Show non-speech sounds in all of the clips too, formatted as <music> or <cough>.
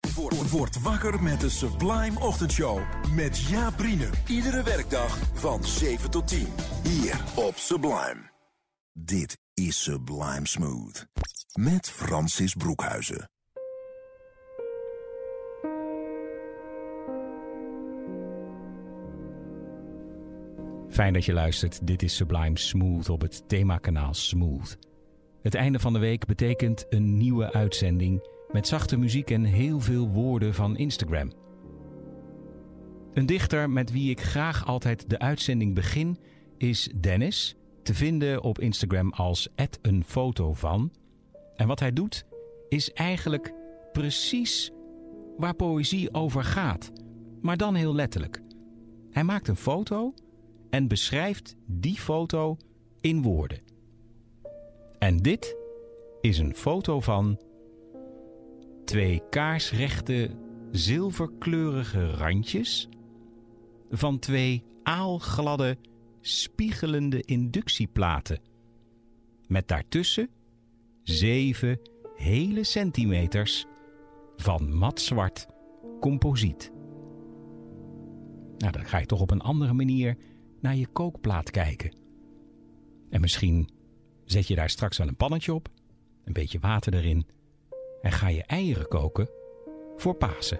Word, word wakker met de Sublime Ochtendshow. Met Jaap. Iedere werkdag van 7 tot 10. Hier op Sublime. Dit is Sublime Smooth. Met Francis Broekhuizen. Fijn dat je luistert. Dit is Sublime Smooth op het themakanaal Smooth. Het einde van de week betekent een nieuwe uitzending met zachte muziek en heel veel woorden van Instagram. Een dichter met wie ik graag altijd de uitzending begin is Dennis, te vinden op Instagram als een foto van. En wat hij doet is eigenlijk precies waar poëzie over gaat, maar dan heel letterlijk. Hij maakt een foto en beschrijft die foto in woorden. En dit is een foto van twee kaarsrechte zilverkleurige randjes van twee aalgladde spiegelende inductieplaten met daartussen zeven hele centimeters van matzwart composiet. Nou, dan ga je toch op een andere manier naar je kookplaat kijken. En misschien zet je daar straks wel een pannetje op, een beetje water erin en ga je eieren koken voor Pasen.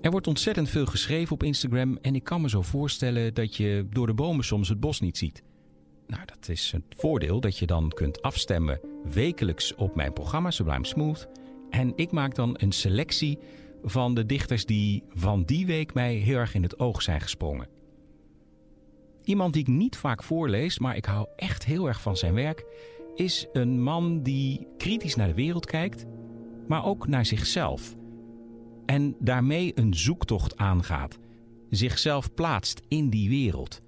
Er wordt ontzettend veel geschreven op Instagram en ik kan me zo voorstellen dat je door de bomen soms het bos niet ziet. Nou, dat is het voordeel dat je dan kunt afstemmen wekelijks op mijn programma Sublime Smooth. En ik maak dan een selectie van de dichters die van die week mij heel erg in het oog zijn gesprongen. Iemand die ik niet vaak voorlees, maar ik hou echt heel erg van zijn werk, is een man die kritisch naar de wereld kijkt, maar ook naar zichzelf. En daarmee een zoektocht aangaat, zichzelf plaatst in die wereld.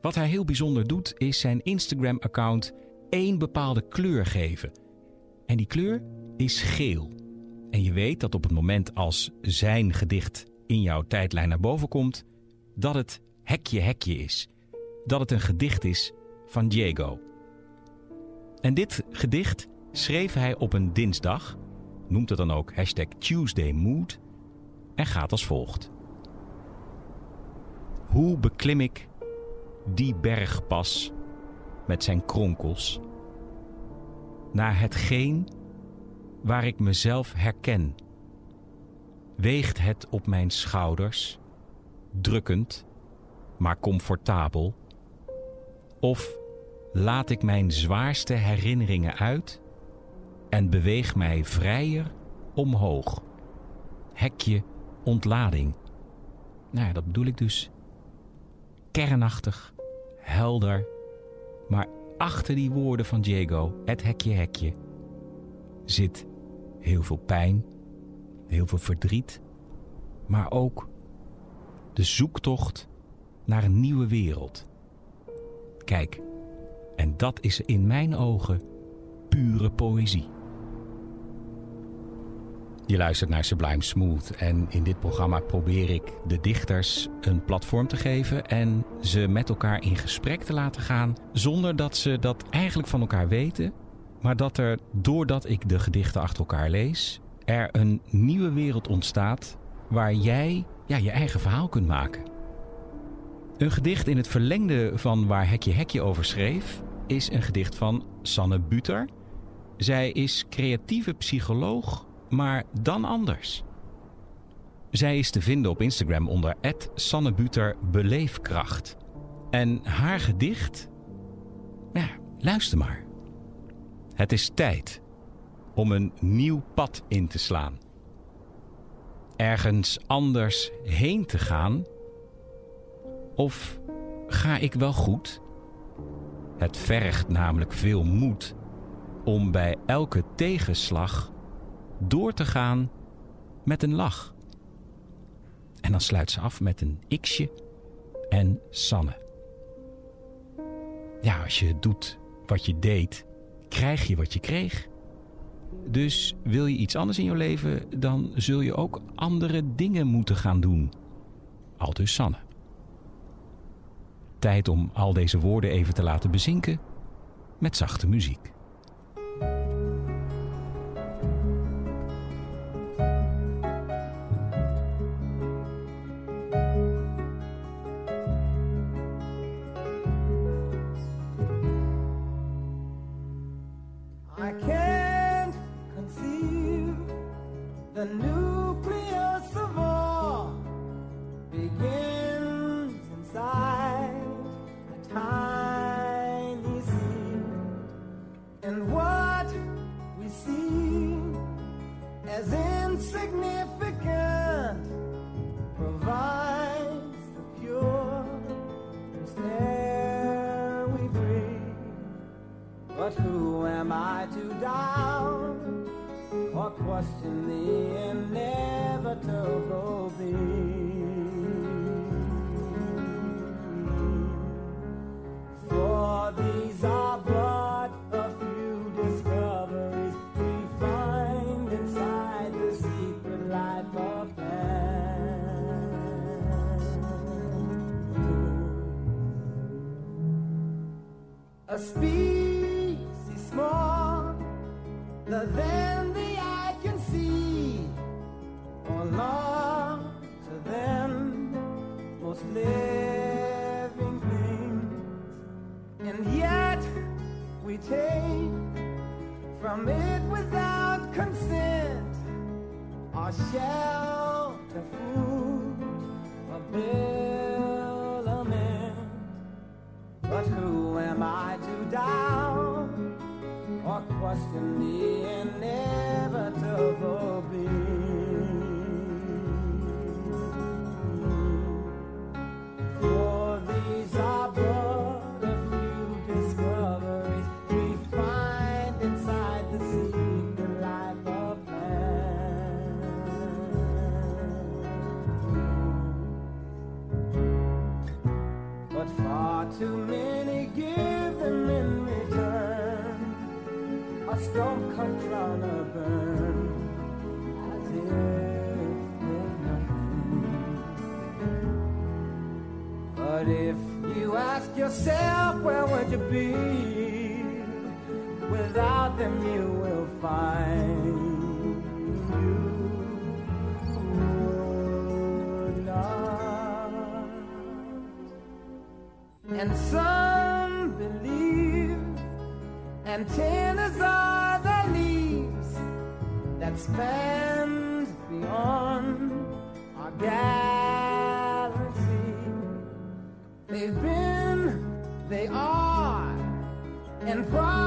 Wat hij heel bijzonder doet, is zijn Instagram-account één bepaalde kleur geven. En die kleur is geel. En je weet dat op het moment als zijn gedicht in jouw tijdlijn naar boven komt, dat het hekje hekje is. Dat het een gedicht is van Diego. En dit gedicht schreef hij op een dinsdag, noemt het dan ook hashtag Tuesday Mood, en gaat als volgt. Hoe beklim ik die bergpas met zijn kronkels naar hetgeen waar ik mezelf herken. Weegt het op mijn schouders, drukkend, maar comfortabel? Of laat ik mijn zwaarste herinneringen uit en beweeg mij vrijer omhoog? Hekje ontlading. Nou ja, dat bedoel ik dus. Kernachtig, helder, maar achter die woorden van Diego, het hekje hekje, zit heel veel pijn, heel veel verdriet, maar ook de zoektocht naar een nieuwe wereld. Kijk, en dat is in mijn ogen pure poëzie. Je luistert naar Sublime Smooth en in dit programma probeer ik de dichters een platform te geven en ze met elkaar in gesprek te laten gaan zonder dat ze dat eigenlijk van elkaar weten maar dat er, doordat ik de gedichten achter elkaar lees, er een nieuwe wereld ontstaat waar jij ja, je eigen verhaal kunt maken. Een gedicht in het verlengde van waar Hekje Hekje over schreef, is een gedicht van Sanne Buter. Zij is creatieve psycholoog, maar dan anders. Zij is te vinden op Instagram onder Sanne Buter Beleefkracht. En haar gedicht, ja, luister maar. Het is tijd om een nieuw pad in te slaan. Ergens anders heen te gaan? Of ga ik wel goed? Het vergt namelijk veel moed om bij elke tegenslag door te gaan met een lach. En dan sluit ze af met een xje en Sanne. Ja, als je doet wat je deed, krijg je wat je kreeg. Dus wil je iets anders in je leven, dan zul je ook andere dingen moeten gaan doen. Al dus Sanne. Tijd om al deze woorden even te laten bezinken met zachte muziek. Question the inevitable be? For these are but a few discoveries we find inside the secret life of man. A species than the from it without consent our shelter, food, habiliment. But who am I to doubt or question the inevitable They've been, they are, and probably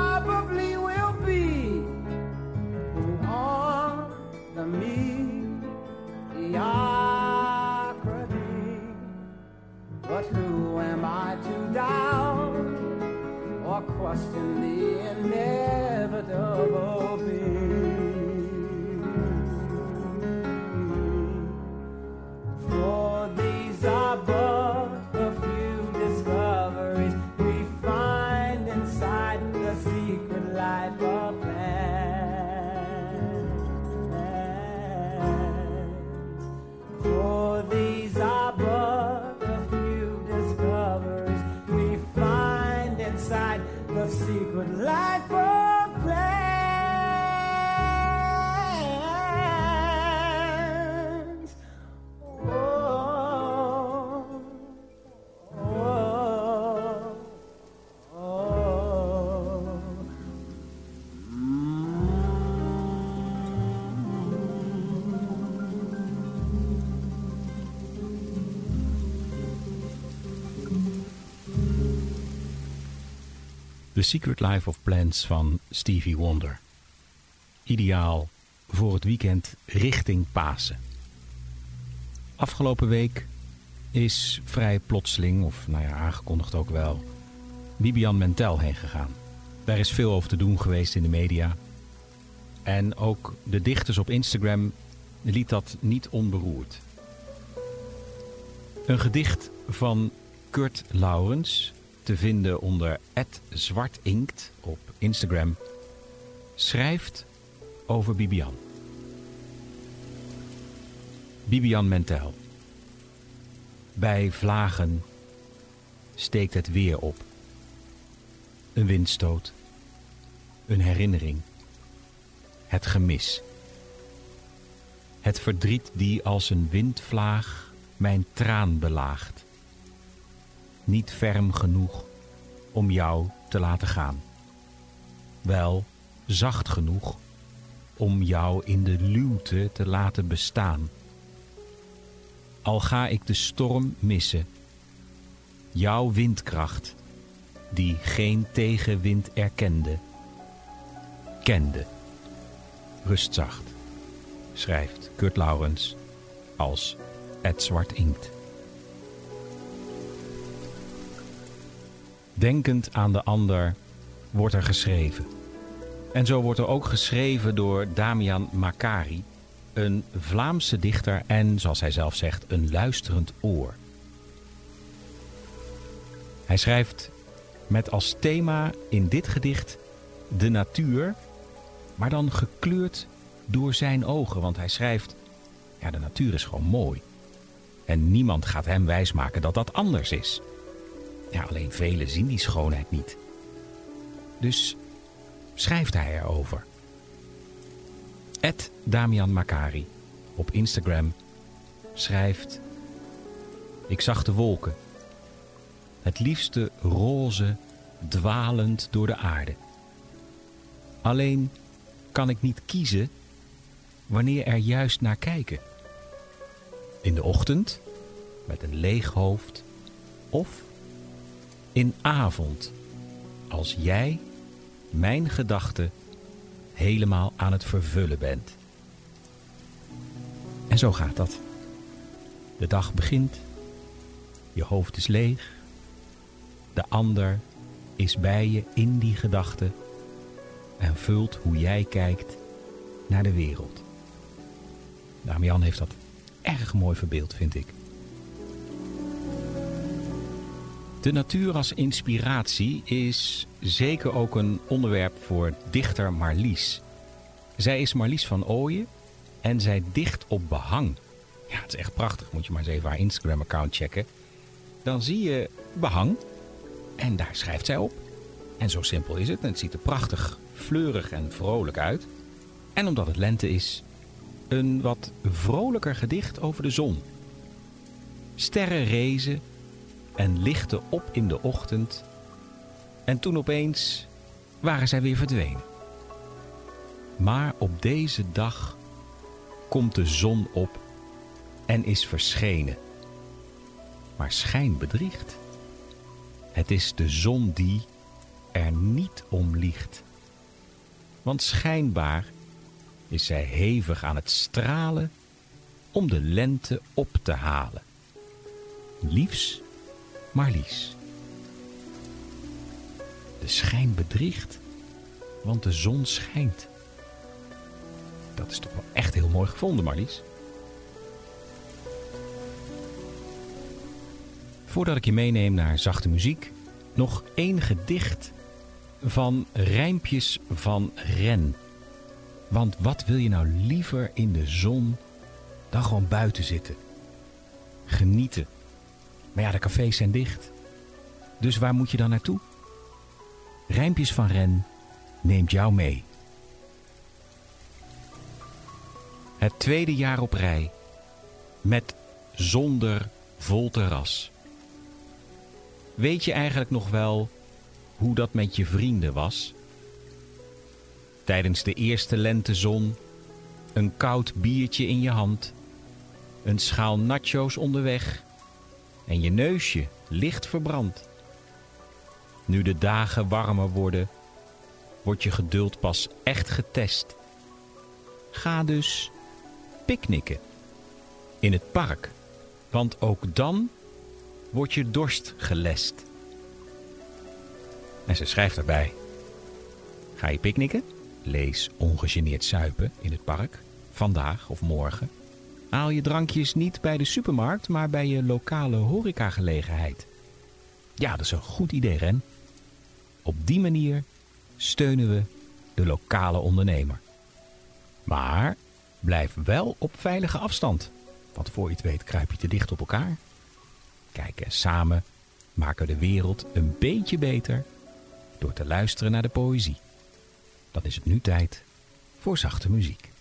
The Secret Life of Plants van Stevie Wonder. Ideaal voor het weekend richting Pasen. Afgelopen week is vrij plotseling, of nou ja, aangekondigd ook wel, Bibian Mentel heen gegaan. Daar is veel over te doen geweest in de media. En ook de dichters op Instagram liet dat niet onberoerd. Een gedicht van Kurt Laurens, te vinden onder zwartinkt op Instagram, schrijft over Bibian. Bibian Mentel. Bij vlagen steekt het weer op. Een windstoot. Een herinnering. Het gemis. Het verdriet die als een windvlaag mijn traan belaagt. Niet ferm genoeg om jou te laten gaan. Wel zacht genoeg om jou in de luwte te laten bestaan. Al ga ik de storm missen, jouw windkracht, die geen tegenwind erkende, kende. Rustzacht, schrijft Kurt Laurens als het zwart inkt. Denkend aan de ander wordt er geschreven. En zo wordt er ook geschreven door Damian Makari, een Vlaamse dichter en, zoals hij zelf zegt, een luisterend oor. Hij schrijft met als thema in dit gedicht de natuur, maar dan gekleurd door zijn ogen. Want hij schrijft, ja, de natuur is gewoon mooi. En niemand gaat hem wijsmaken dat dat anders is. Ja, alleen velen zien die schoonheid niet. Dus schrijft hij erover. Ed Damian Makari op Instagram schrijft: Ik zag de wolken, het liefste roze dwalend door de aarde. Alleen kan ik niet kiezen wanneer er juist naar kijken. In de ochtend met een leeg hoofd of in avond als jij mijn gedachten helemaal aan het vervullen bent. En zo gaat dat. De dag begint, je hoofd is leeg, de ander is bij je in die gedachten en vult hoe jij kijkt naar de wereld. Damian heeft dat erg mooi verbeeld, vind ik. De natuur als inspiratie is zeker ook een onderwerp voor dichter Marlies. Zij is Marlies van Ooyen en zij dicht op behang. Ja, het is echt prachtig. Moet je maar eens even haar Instagram-account checken. Dan zie je behang en daar schrijft zij op. En zo simpel is het. En het ziet er prachtig, fleurig en vrolijk uit. En omdat het lente is, een wat vrolijker gedicht over de zon. Sterren rezen en lichten op in de ochtend. En toen opeens waren zij weer verdwenen. Maar op deze dag komt de zon op en is verschenen. Maar schijn bedriegt. Het is de zon die er niet om liegt. Want schijnbaar is zij hevig aan het stralen om de lente op te halen. Liefs Marlies. De schijn bedriegt, want de zon schijnt. Dat is toch wel echt heel mooi gevonden, Marlies. Voordat ik je meeneem naar zachte muziek, nog één gedicht van Rijmpjes van Ren. Want wat wil je nou liever in de zon dan gewoon buiten zitten? Genieten maar ja, de cafés zijn dicht. Dus waar moet je dan naartoe? Rijmpjes van Ren neemt jou mee. Het tweede jaar op rij. Met zonder vol terras. Weet je eigenlijk nog wel hoe dat met je vrienden was? Tijdens de eerste lentezon, een koud biertje in je hand, een schaal nachos onderweg en je neusje licht verbrand. Nu de dagen warmer worden, wordt je geduld pas echt getest. Ga dus picknicken in het park, want ook dan wordt je dorst gelest. En ze schrijft erbij: Ga je picknicken? Lees ongegeneerd suipen in het park, vandaag of morgen. Haal je drankjes niet bij de supermarkt, maar bij je lokale horecagelegenheid. Ja, dat is een goed idee, Ren. Op die manier steunen we de lokale ondernemer. Maar blijf wel op veilige afstand. Want voor je het weet kruip je te dicht op elkaar. Kijk, samen maken we de wereld een beetje beter door te luisteren naar de poëzie. Dan is het nu tijd voor zachte muziek.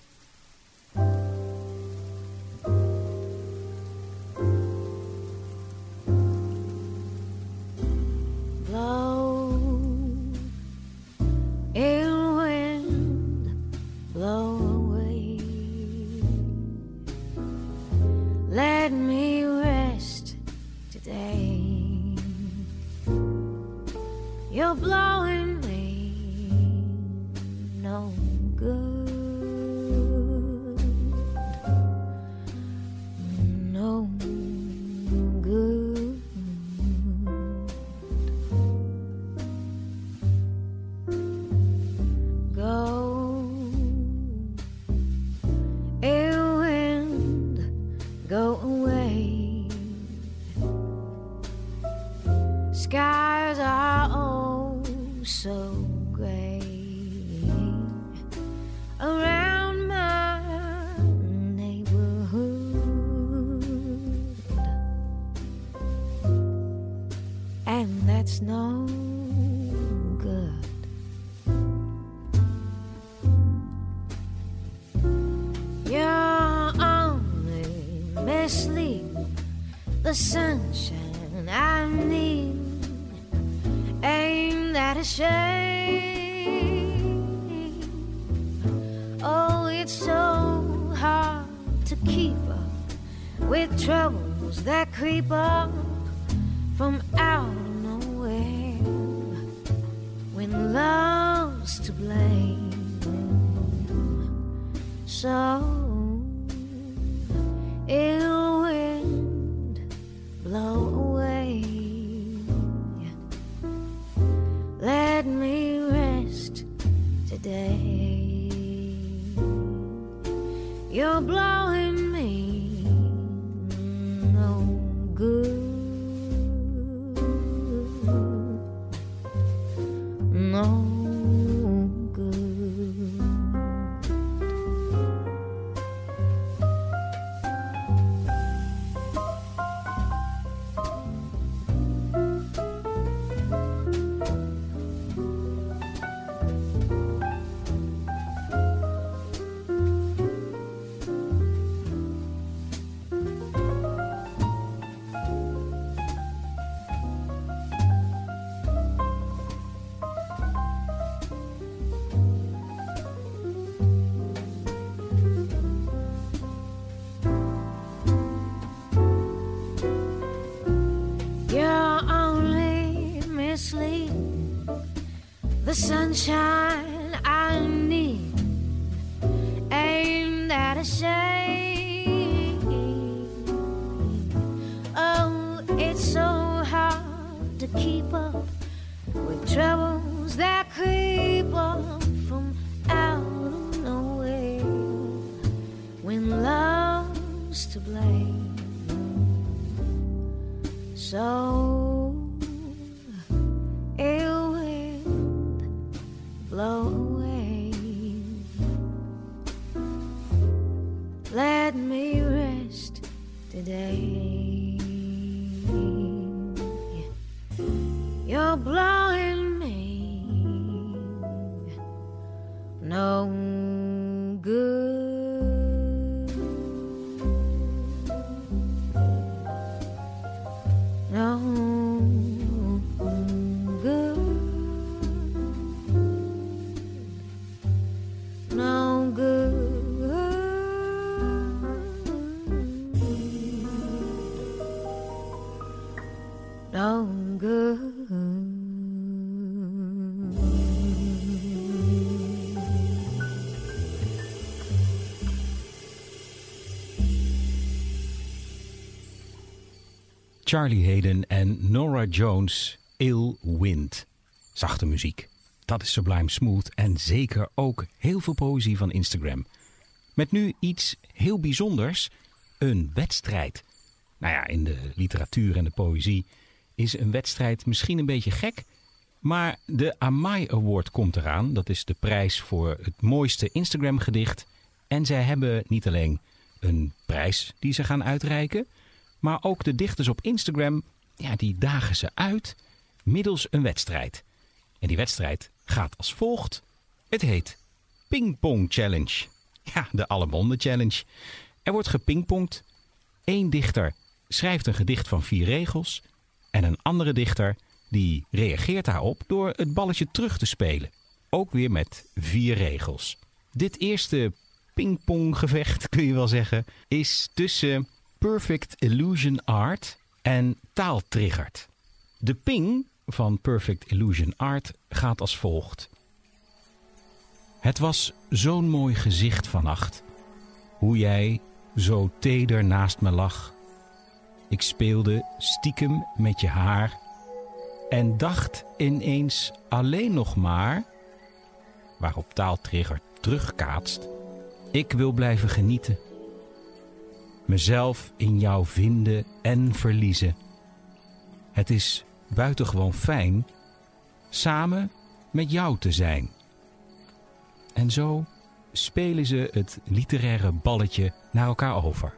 the sunshine I need. Ain't that a shame? Oh, it's so hard to keep up with troubles that creep up from out of nowhere when love's to blame. So So it will blow away. Let me rest today. Your blowing. Charlie Hayden en Nora Jones, Ill Wind. Zachte muziek. dat is Sublime Smooth en zeker ook heel veel poëzie van Instagram. Met nu iets heel bijzonders, een wedstrijd. Nou ja, in de literatuur en de poëzie is een wedstrijd misschien een beetje gek, maar de Amai Award komt eraan. Dat is de prijs voor het mooiste Instagram gedicht. En zij hebben niet alleen een prijs die ze gaan uitreiken, maar ook de dichters op Instagram, ja, die dagen ze uit middels een wedstrijd. En die wedstrijd gaat als volgt. Het heet Ping Pong Challenge. Ja, de Allemonde Challenge. Er wordt gepingpongd. Eén dichter schrijft een gedicht van vier regels. En een andere dichter die reageert daarop door het balletje terug te spelen. Ook weer met vier regels. Dit eerste pingponggevecht, <laughs> kun je wel zeggen, is tussen Perfect Illusion Art en Taaltriggerd. De ping van Perfect Illusion Art gaat als volgt. Het was zo'n mooi gezicht vannacht. Hoe jij zo teder naast me lag. Ik speelde stiekem met je haar en dacht ineens alleen nog maar, waarop taaltrigger terugkaatst, ik wil blijven genieten. Mezelf in jou vinden en verliezen. Het is buitengewoon fijn samen met jou te zijn. En zo spelen ze het literaire balletje naar elkaar over.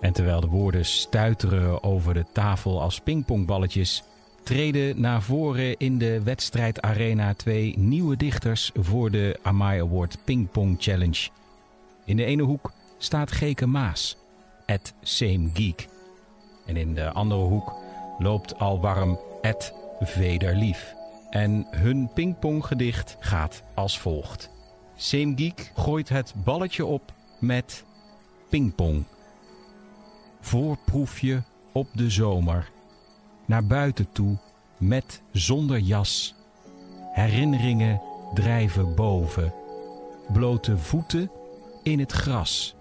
En terwijl de woorden stuiteren over de tafel als pingpongballetjes, treden naar voren in de wedstrijdarena twee nieuwe dichters voor de Amai Award Pingpong Challenge. In de ene hoek staat Geke Maas, at Same Geek. En in de andere hoek loopt al warm at Vederlief. En hun pingponggedicht gaat als volgt. Same Geek gooit het balletje op met pingpong voorproefje op de zomer. Naar buiten toe met zonder jas. Herinneringen drijven boven. Blote voeten in het gras,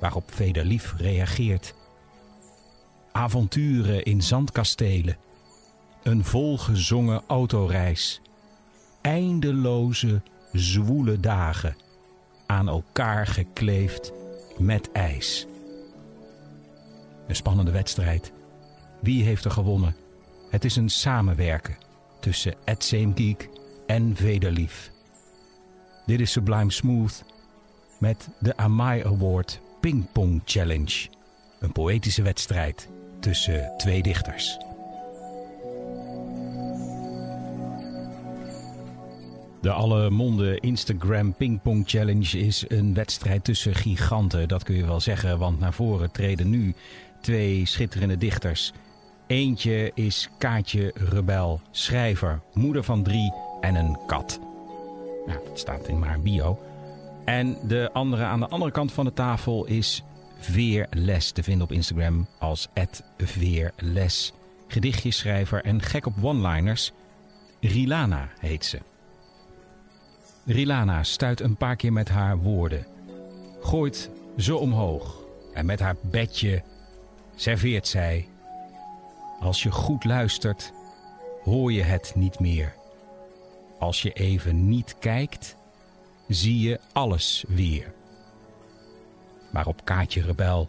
waarop Vederlief reageert. Avonturen in zandkastelen. Een volgezongen autoreis. Eindeloze, zwoele dagen. Aan elkaar gekleefd met ijs. Een spannende wedstrijd. Wie heeft er gewonnen? Het is een samenwerken tussen Ed Geek en Vederlief. Dit is Sublime Smooth met de Amai Award Ping Pong Challenge. Een poëtische wedstrijd tussen twee dichters. De Alle Monde Instagram Pingpong Challenge is een wedstrijd tussen giganten. Dat kun je wel zeggen, want naar voren treden nu twee schitterende dichters. Eentje is Kaatje Rebel, schrijver, moeder van drie en een kat. Nou, dat staat in maar bio. En de andere aan de andere kant van de tafel is Veerles te vinden op Instagram als Veerles. Gedichtjeschrijver en gek op one-liners. Rilana heet ze. Rilana stuit een paar keer met haar woorden. Gooit ze omhoog. En met haar bedje serveert zij. Als je goed luistert, hoor je het niet meer. Als je even niet kijkt, zie je alles weer. Waarop Kaatje Rebel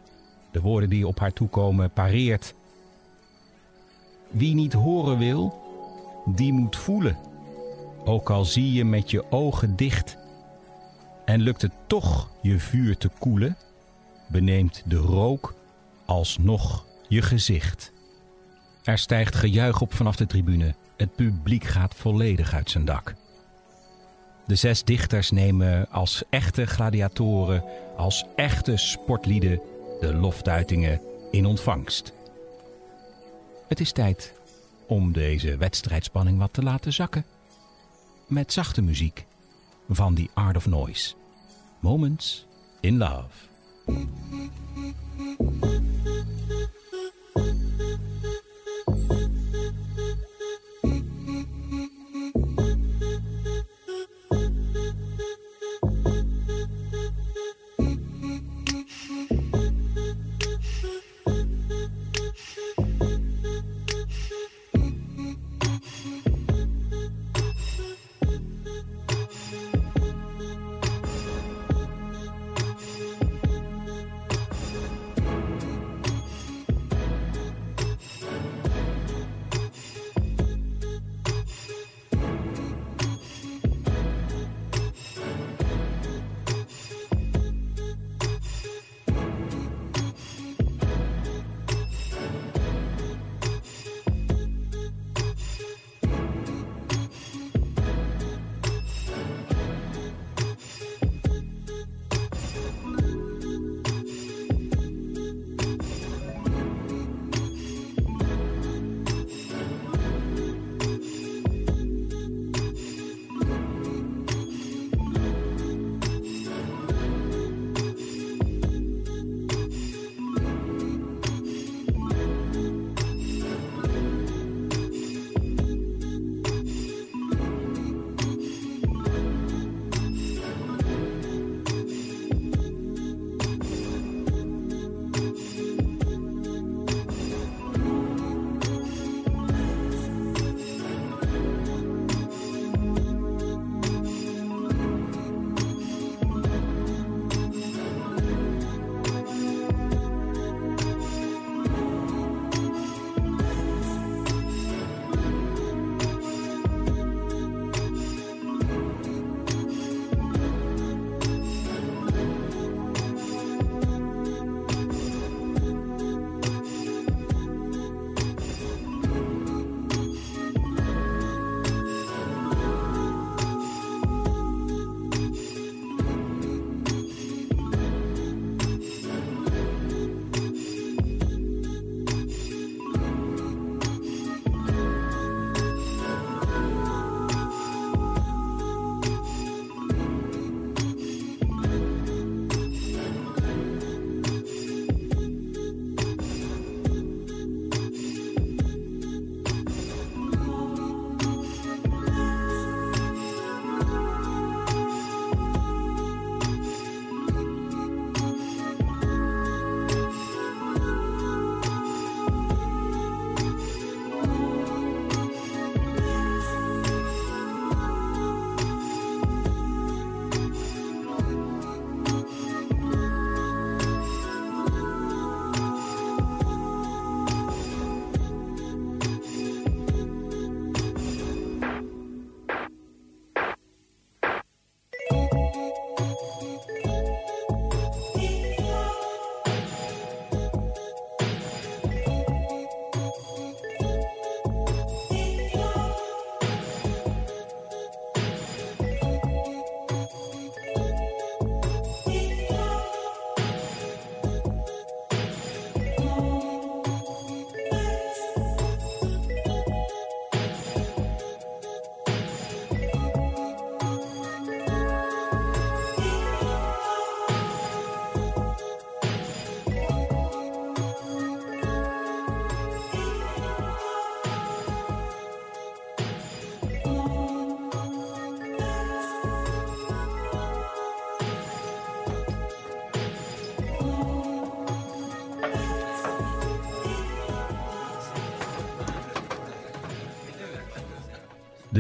de woorden die op haar toekomen pareert. Wie niet horen wil, die moet voelen. Ook al zie je met je ogen dicht. En lukt het toch je vuur te koelen, beneemt de rook alsnog je gezicht. Er stijgt gejuich op vanaf de tribune. Het publiek gaat volledig uit zijn dak. De zes dichters nemen als echte gladiatoren, als echte sportlieden, de loftuitingen in ontvangst. Het is tijd om deze wedstrijdspanning wat te laten zakken. Met zachte muziek van The Art of Noise. Moments in Love.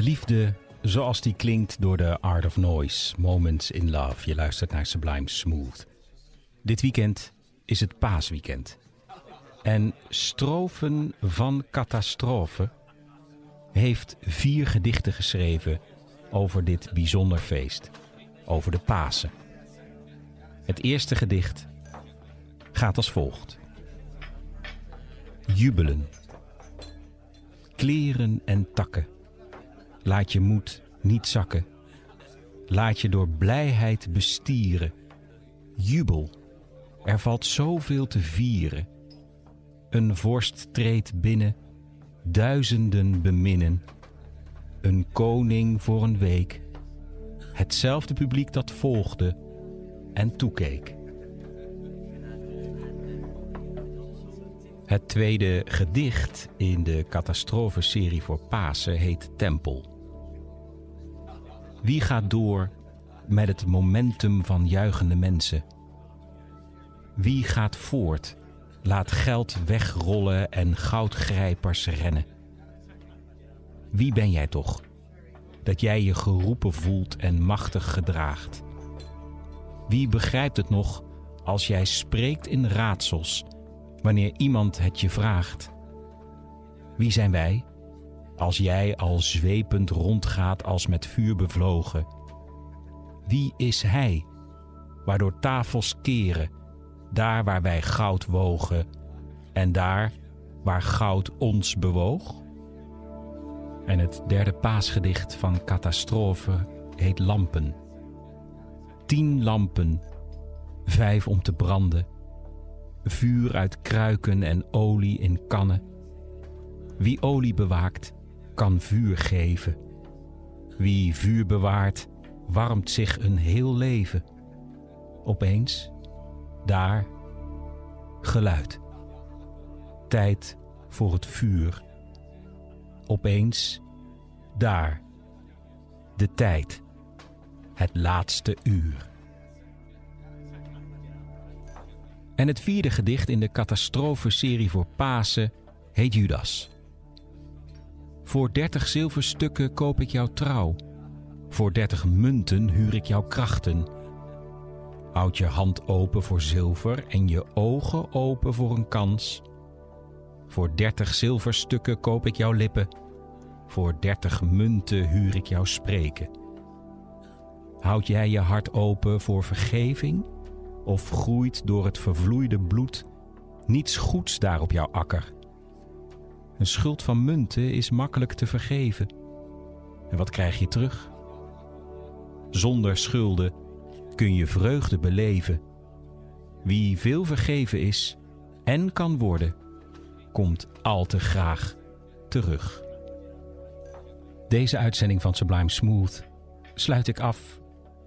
Liefde zoals die klinkt door de Art of Noise, Moments in Love. Je luistert naar Sublime Smooth. Dit weekend is het paasweekend. En Strofen van Catastrofe heeft vier gedichten geschreven over dit bijzonder feest, over de Pasen. Het eerste gedicht gaat als volgt. Jubelen. Kleren en takken. Laat je moed niet zakken. Laat je door blijheid bestieren. Jubel. Er valt zoveel te vieren. Een vorst treedt binnen. Duizenden beminnen. Een koning voor een week. Hetzelfde publiek dat volgde en toekeek. Het tweede gedicht in de catastrofeserie voor Pasen heet Tempel. Wie gaat door met het momentum van juichende mensen? Wie gaat voort, laat geld wegrollen en goudgrijpers rennen? Wie ben jij toch, dat jij je geroepen voelt en machtig gedraagt? Wie begrijpt het nog als jij spreekt in raadsels wanneer iemand het je vraagt? Wie zijn wij als jij al zwepend rondgaat als met vuur bevlogen? Wie is hij waardoor tafels keren, daar waar wij goud wogen en daar waar goud ons bewoog? En het derde paasgedicht van Catastrofe heet Lampen. Tien lampen, vijf om te branden, vuur uit kruiken en olie in kannen. Wie olie bewaakt, kan vuur geven. Wie vuur bewaart, warmt zich een heel leven. Opeens, daar, geluid. Tijd voor het vuur. Opeens, daar, de tijd. Het laatste uur. En het vierde gedicht in de catastrofeserie voor Pasen heet Judas. Voor dertig zilverstukken koop ik jouw trouw. Voor dertig munten huur ik jouw krachten. Houd je hand open voor zilver en je ogen open voor een kans. Voor dertig zilverstukken koop ik jouw lippen. Voor dertig munten huur ik jouw spreken. Houd jij je hart open voor vergeving? Of groeit door het vervloeide bloed niets goeds daar op jouw akker? Een schuld van munten is makkelijk te vergeven. En wat krijg je terug? Zonder schulden kun je vreugde beleven. Wie veel vergeven is en kan worden, komt al te graag terug. Deze uitzending van Sublime Smooth sluit ik af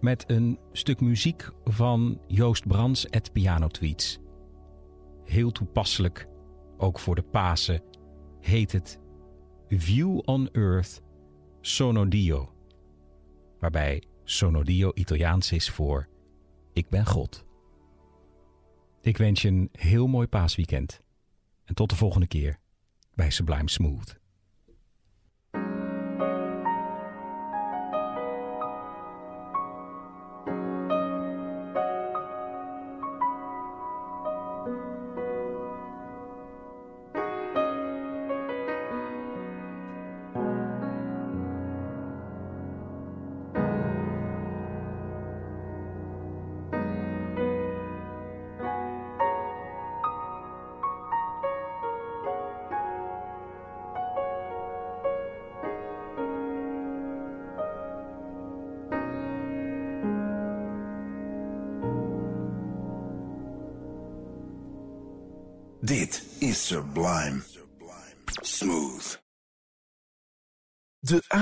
met een stuk muziek van Joost Brands at Piano Tweets. Heel toepasselijk, ook voor de Pasen, heet het View on Earth Sonodio, waarbij Sonodio Italiaans is voor Ik ben God. Ik wens je een heel mooi paasweekend en tot de volgende keer bij Sublime Smooth.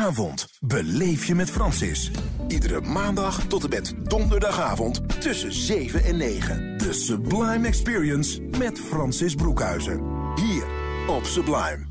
Avond beleef je met Francis. Iedere maandag tot en met donderdagavond tussen 7 en 9. De Sublime Experience met Francis Broekhuizen. Hier op Sublime.